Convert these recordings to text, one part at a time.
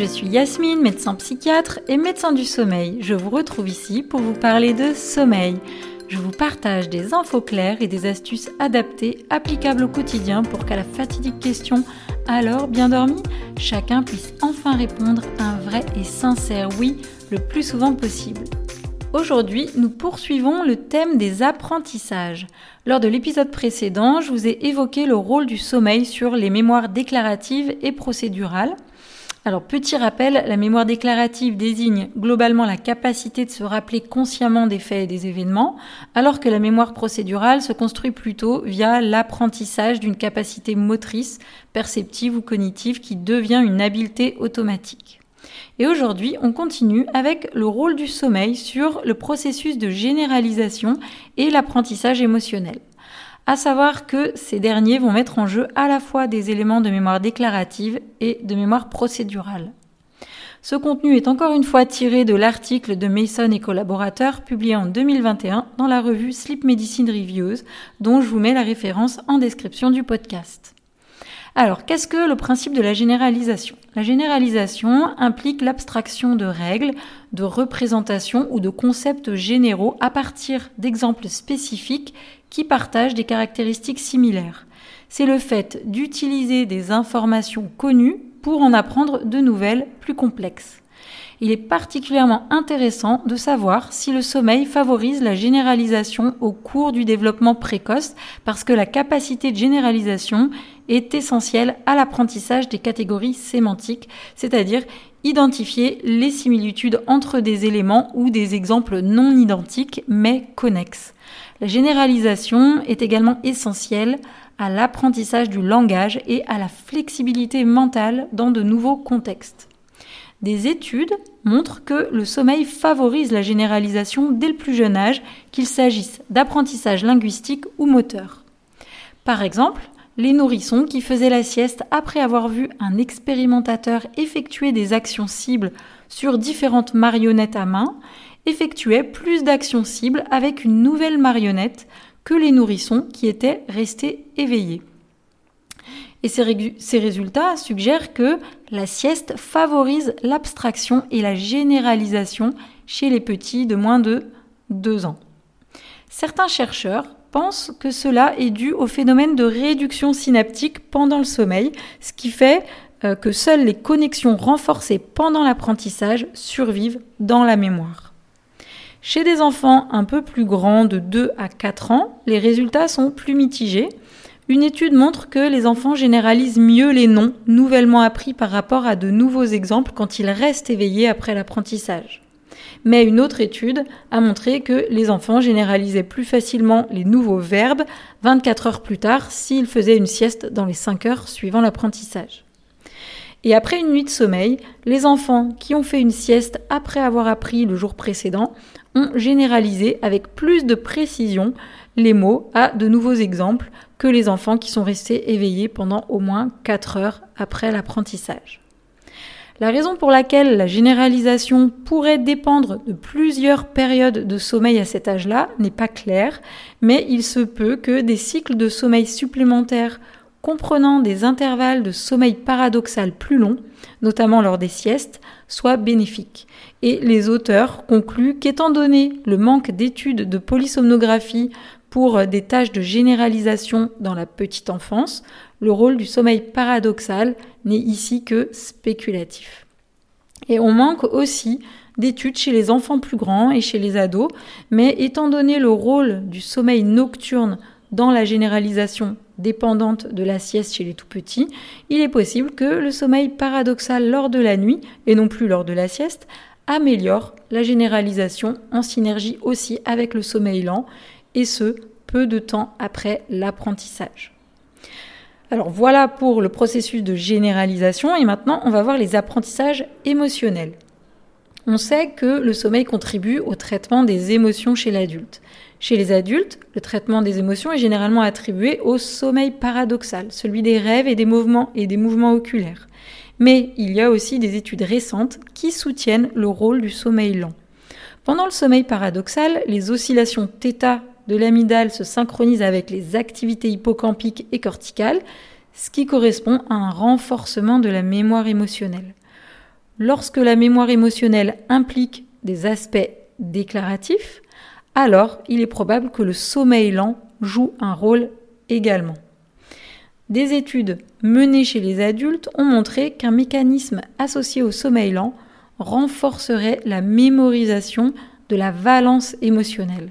je suis Yasmine, médecin psychiatre et médecin du sommeil. Je vous retrouve ici pour vous parler de sommeil. Je vous partage des infos claires et des astuces adaptées, applicables au quotidien pour qu'à la fatidique question alors bien dormi, chacun puisse enfin répondre un vrai et sincère oui le plus souvent possible. Aujourd'hui, nous poursuivons le thème des apprentissages. Lors de l'épisode précédent, je vous ai évoqué le rôle du sommeil sur les mémoires déclaratives et procédurales. Alors, petit rappel, la mémoire déclarative désigne globalement la capacité de se rappeler consciemment des faits et des événements, alors que la mémoire procédurale se construit plutôt via l'apprentissage d'une capacité motrice, perceptive ou cognitive qui devient une habileté automatique. Et aujourd'hui, on continue avec le rôle du sommeil sur le processus de généralisation et l'apprentissage émotionnel à savoir que ces derniers vont mettre en jeu à la fois des éléments de mémoire déclarative et de mémoire procédurale. Ce contenu est encore une fois tiré de l'article de Mason et collaborateurs publié en 2021 dans la revue Sleep Medicine Reviews, dont je vous mets la référence en description du podcast. Alors, qu'est-ce que le principe de la généralisation? La généralisation implique l'abstraction de règles, de représentations ou de concepts généraux à partir d'exemples spécifiques qui partagent des caractéristiques similaires. C'est le fait d'utiliser des informations connues pour en apprendre de nouvelles plus complexes il est particulièrement intéressant de savoir si le sommeil favorise la généralisation au cours du développement précoce parce que la capacité de généralisation est essentielle à l'apprentissage des catégories sémantiques, c'est-à-dire identifier les similitudes entre des éléments ou des exemples non identiques mais connexes. La généralisation est également essentielle à l'apprentissage du langage et à la flexibilité mentale dans de nouveaux contextes. Des études montrent que le sommeil favorise la généralisation dès le plus jeune âge, qu'il s'agisse d'apprentissage linguistique ou moteur. Par exemple, les nourrissons qui faisaient la sieste après avoir vu un expérimentateur effectuer des actions cibles sur différentes marionnettes à main effectuaient plus d'actions cibles avec une nouvelle marionnette que les nourrissons qui étaient restés éveillés. Et ces, résultats suggèrent que la sieste favorise l'abstraction et la généralisation chez les petits de moins de 2 ans. Certains chercheurs pensent que cela est dû au phénomène de réduction synaptique pendant le sommeil, ce qui fait euh, que seules les connexions renforcées pendant l'apprentissage survivent dans la mémoire. Chez des enfants un peu plus grands de 2 à 4 ans, les résultats sont plus mitigés. Une étude montre que les enfants généralisent mieux les noms nouvellement appris par rapport à de nouveaux exemples quand ils restent éveillés après l'apprentissage. Mais une autre étude a montré que les enfants généralisaient plus facilement les nouveaux verbes 24 heures plus tard s'ils faisaient une sieste dans les 5 heures suivant l'apprentissage. Et après une nuit de sommeil, les enfants qui ont fait une sieste après avoir appris le jour précédent ont généralisé avec plus de précision les mots à de nouveaux exemples que les enfants qui sont restés éveillés pendant au moins 4 heures après l'apprentissage. La raison pour laquelle la généralisation pourrait dépendre de plusieurs périodes de sommeil à cet âge-là n'est pas claire, mais il se peut que des cycles de sommeil supplémentaires comprenant des intervalles de sommeil paradoxal plus longs, notamment lors des siestes, soient bénéfiques. Et les auteurs concluent qu'étant donné le manque d'études de polysomnographie pour des tâches de généralisation dans la petite enfance, le rôle du sommeil paradoxal n'est ici que spéculatif. Et on manque aussi d'études chez les enfants plus grands et chez les ados, mais étant donné le rôle du sommeil nocturne dans la généralisation dépendante de la sieste chez les tout petits, il est possible que le sommeil paradoxal lors de la nuit, et non plus lors de la sieste, améliore la généralisation en synergie aussi avec le sommeil lent et ce, peu de temps après l'apprentissage. Alors voilà pour le processus de généralisation et maintenant on va voir les apprentissages émotionnels. On sait que le sommeil contribue au traitement des émotions chez l'adulte. Chez les adultes, le traitement des émotions est généralement attribué au sommeil paradoxal, celui des rêves et des mouvements et des mouvements oculaires. Mais il y a aussi des études récentes qui soutiennent le rôle du sommeil lent. Pendant le sommeil paradoxal, les oscillations θ de l'amygdale se synchronise avec les activités hippocampiques et corticales, ce qui correspond à un renforcement de la mémoire émotionnelle. lorsque la mémoire émotionnelle implique des aspects déclaratifs, alors il est probable que le sommeil lent joue un rôle également. Des études menées chez les adultes ont montré qu'un mécanisme associé au sommeil lent renforcerait la mémorisation de la valence émotionnelle,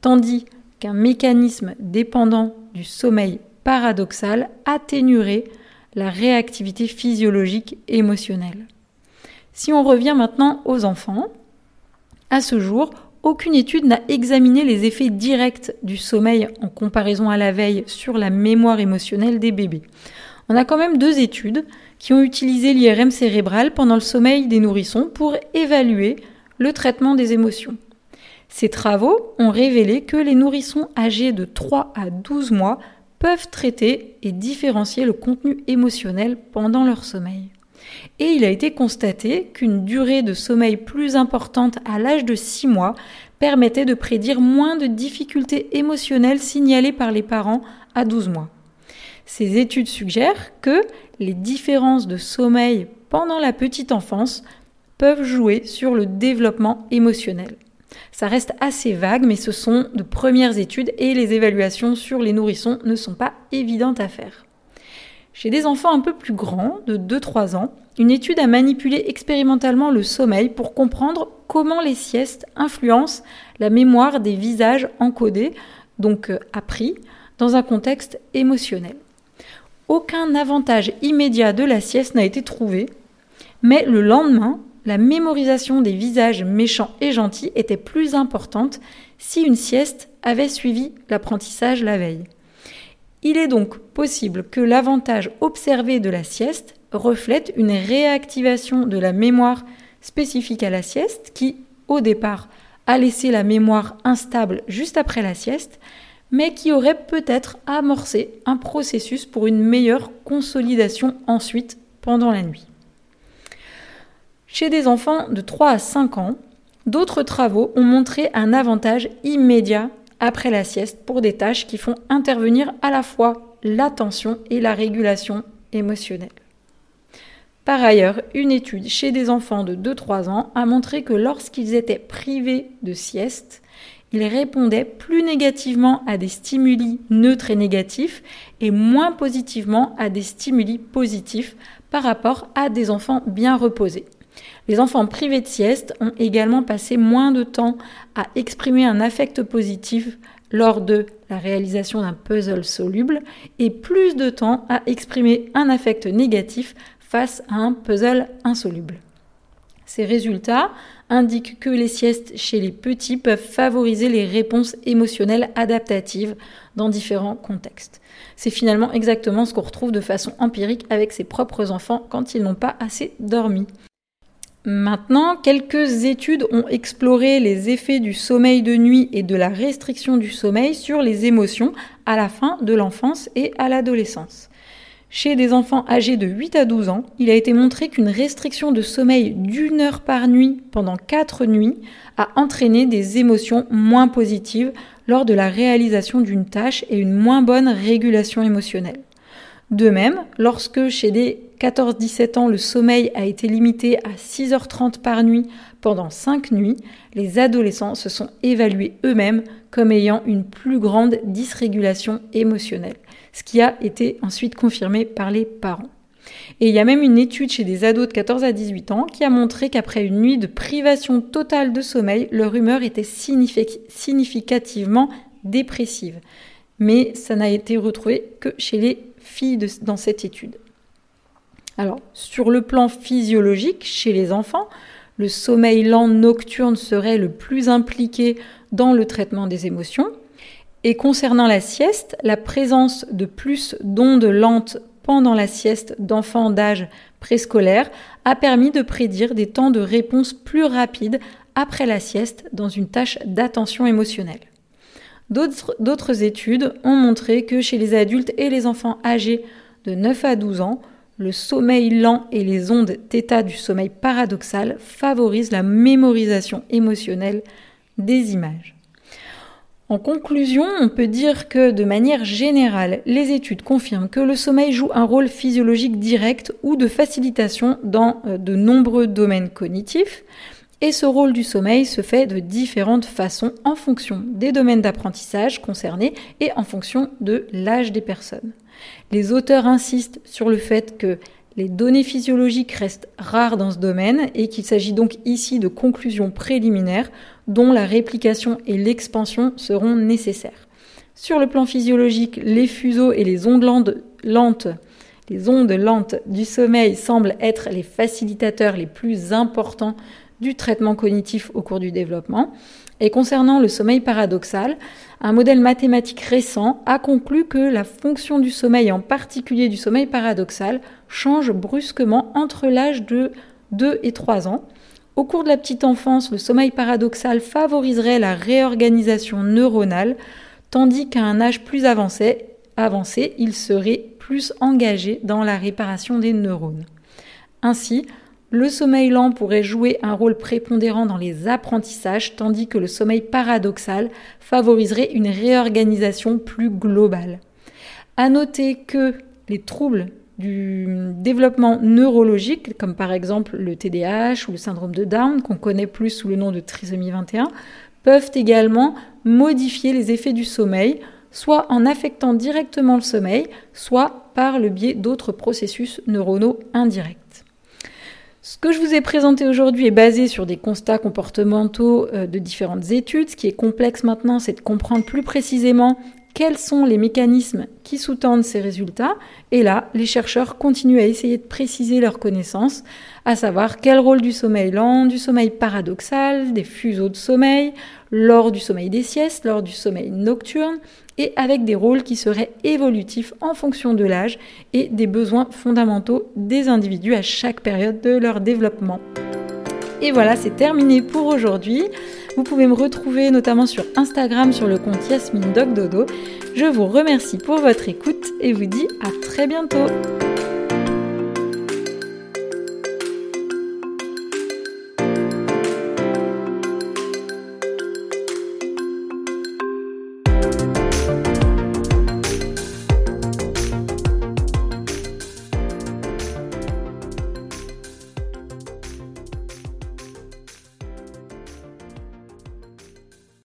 tandis qu'un mécanisme dépendant du sommeil paradoxal atténuerait la réactivité physiologique émotionnelle. Si on revient maintenant aux enfants, à ce jour, aucune étude n'a examiné les effets directs du sommeil en comparaison à la veille sur la mémoire émotionnelle des bébés. On a quand même deux études qui ont utilisé l'IRM cérébral pendant le sommeil des nourrissons pour évaluer le traitement des émotions. Ces travaux ont révélé que les nourrissons âgés de 3 à 12 mois peuvent traiter et différencier le contenu émotionnel pendant leur sommeil. Et il a été constaté qu'une durée de sommeil plus importante à l'âge de 6 mois permettait de prédire moins de difficultés émotionnelles signalées par les parents à 12 mois. Ces études suggèrent que les différences de sommeil pendant la petite enfance peuvent jouer sur le développement émotionnel. Ça reste assez vague, mais ce sont de premières études et les évaluations sur les nourrissons ne sont pas évidentes à faire. Chez des enfants un peu plus grands, de 2-3 ans, une étude a manipulé expérimentalement le sommeil pour comprendre comment les siestes influencent la mémoire des visages encodés, donc euh, appris, dans un contexte émotionnel. Aucun avantage immédiat de la sieste n'a été trouvé, mais le lendemain, la mémorisation des visages méchants et gentils était plus importante si une sieste avait suivi l'apprentissage la veille. Il est donc possible que l'avantage observé de la sieste reflète une réactivation de la mémoire spécifique à la sieste qui, au départ, a laissé la mémoire instable juste après la sieste, mais qui aurait peut-être amorcé un processus pour une meilleure consolidation ensuite pendant la nuit. Chez des enfants de 3 à 5 ans, d'autres travaux ont montré un avantage immédiat après la sieste pour des tâches qui font intervenir à la fois l'attention et la régulation émotionnelle. Par ailleurs, une étude chez des enfants de 2-3 ans a montré que lorsqu'ils étaient privés de sieste, ils répondaient plus négativement à des stimuli neutres et négatifs et moins positivement à des stimuli positifs par rapport à des enfants bien reposés. Les enfants privés de sieste ont également passé moins de temps à exprimer un affect positif lors de la réalisation d'un puzzle soluble et plus de temps à exprimer un affect négatif face à un puzzle insoluble. Ces résultats indiquent que les siestes chez les petits peuvent favoriser les réponses émotionnelles adaptatives dans différents contextes. C'est finalement exactement ce qu'on retrouve de façon empirique avec ses propres enfants quand ils n'ont pas assez dormi. Maintenant, quelques études ont exploré les effets du sommeil de nuit et de la restriction du sommeil sur les émotions à la fin de l'enfance et à l'adolescence. Chez des enfants âgés de 8 à 12 ans, il a été montré qu'une restriction de sommeil d'une heure par nuit pendant 4 nuits a entraîné des émotions moins positives lors de la réalisation d'une tâche et une moins bonne régulation émotionnelle. De même, lorsque chez des 14-17 ans le sommeil a été limité à 6h30 par nuit pendant 5 nuits, les adolescents se sont évalués eux-mêmes comme ayant une plus grande dysrégulation émotionnelle, ce qui a été ensuite confirmé par les parents. Et il y a même une étude chez des ados de 14 à 18 ans qui a montré qu'après une nuit de privation totale de sommeil, leur humeur était significativement dépressive. Mais ça n'a été retrouvé que chez les filles dans cette étude. Alors, sur le plan physiologique, chez les enfants, le sommeil lent nocturne serait le plus impliqué dans le traitement des émotions. Et concernant la sieste, la présence de plus d'ondes lentes pendant la sieste d'enfants d'âge préscolaire a permis de prédire des temps de réponse plus rapides après la sieste dans une tâche d'attention émotionnelle. D'autres études ont montré que chez les adultes et les enfants âgés de 9 à 12 ans, le sommeil lent et les ondes θ du sommeil paradoxal favorisent la mémorisation émotionnelle des images. En conclusion, on peut dire que de manière générale, les études confirment que le sommeil joue un rôle physiologique direct ou de facilitation dans euh, de nombreux domaines cognitifs. Et ce rôle du sommeil se fait de différentes façons en fonction des domaines d'apprentissage concernés et en fonction de l'âge des personnes. Les auteurs insistent sur le fait que les données physiologiques restent rares dans ce domaine et qu'il s'agit donc ici de conclusions préliminaires dont la réplication et l'expansion seront nécessaires. Sur le plan physiologique, les fuseaux et les ondes lentes, les ondes lentes du sommeil semblent être les facilitateurs les plus importants du traitement cognitif au cours du développement. Et concernant le sommeil paradoxal, un modèle mathématique récent a conclu que la fonction du sommeil, en particulier du sommeil paradoxal, change brusquement entre l'âge de 2 et 3 ans. Au cours de la petite enfance, le sommeil paradoxal favoriserait la réorganisation neuronale, tandis qu'à un âge plus avancé, avancé, il serait plus engagé dans la réparation des neurones. Ainsi, le sommeil lent pourrait jouer un rôle prépondérant dans les apprentissages, tandis que le sommeil paradoxal favoriserait une réorganisation plus globale. À noter que les troubles du développement neurologique, comme par exemple le TDAH ou le syndrome de Down, qu'on connaît plus sous le nom de trisomie 21, peuvent également modifier les effets du sommeil, soit en affectant directement le sommeil, soit par le biais d'autres processus neuronaux indirects. Ce que je vous ai présenté aujourd'hui est basé sur des constats comportementaux euh, de différentes études. Ce qui est complexe maintenant, c'est de comprendre plus précisément quels sont les mécanismes qui sous-tendent ces résultats. Et là, les chercheurs continuent à essayer de préciser leurs connaissances, à savoir quel rôle du sommeil lent, du sommeil paradoxal, des fuseaux de sommeil, lors du sommeil des siestes, lors du sommeil nocturne, et avec des rôles qui seraient évolutifs en fonction de l'âge et des besoins fondamentaux des individus à chaque période de leur développement. Et voilà, c'est terminé pour aujourd'hui. Vous pouvez me retrouver notamment sur Instagram sur le compte Yasmine Dodo. Je vous remercie pour votre écoute et vous dis à très bientôt.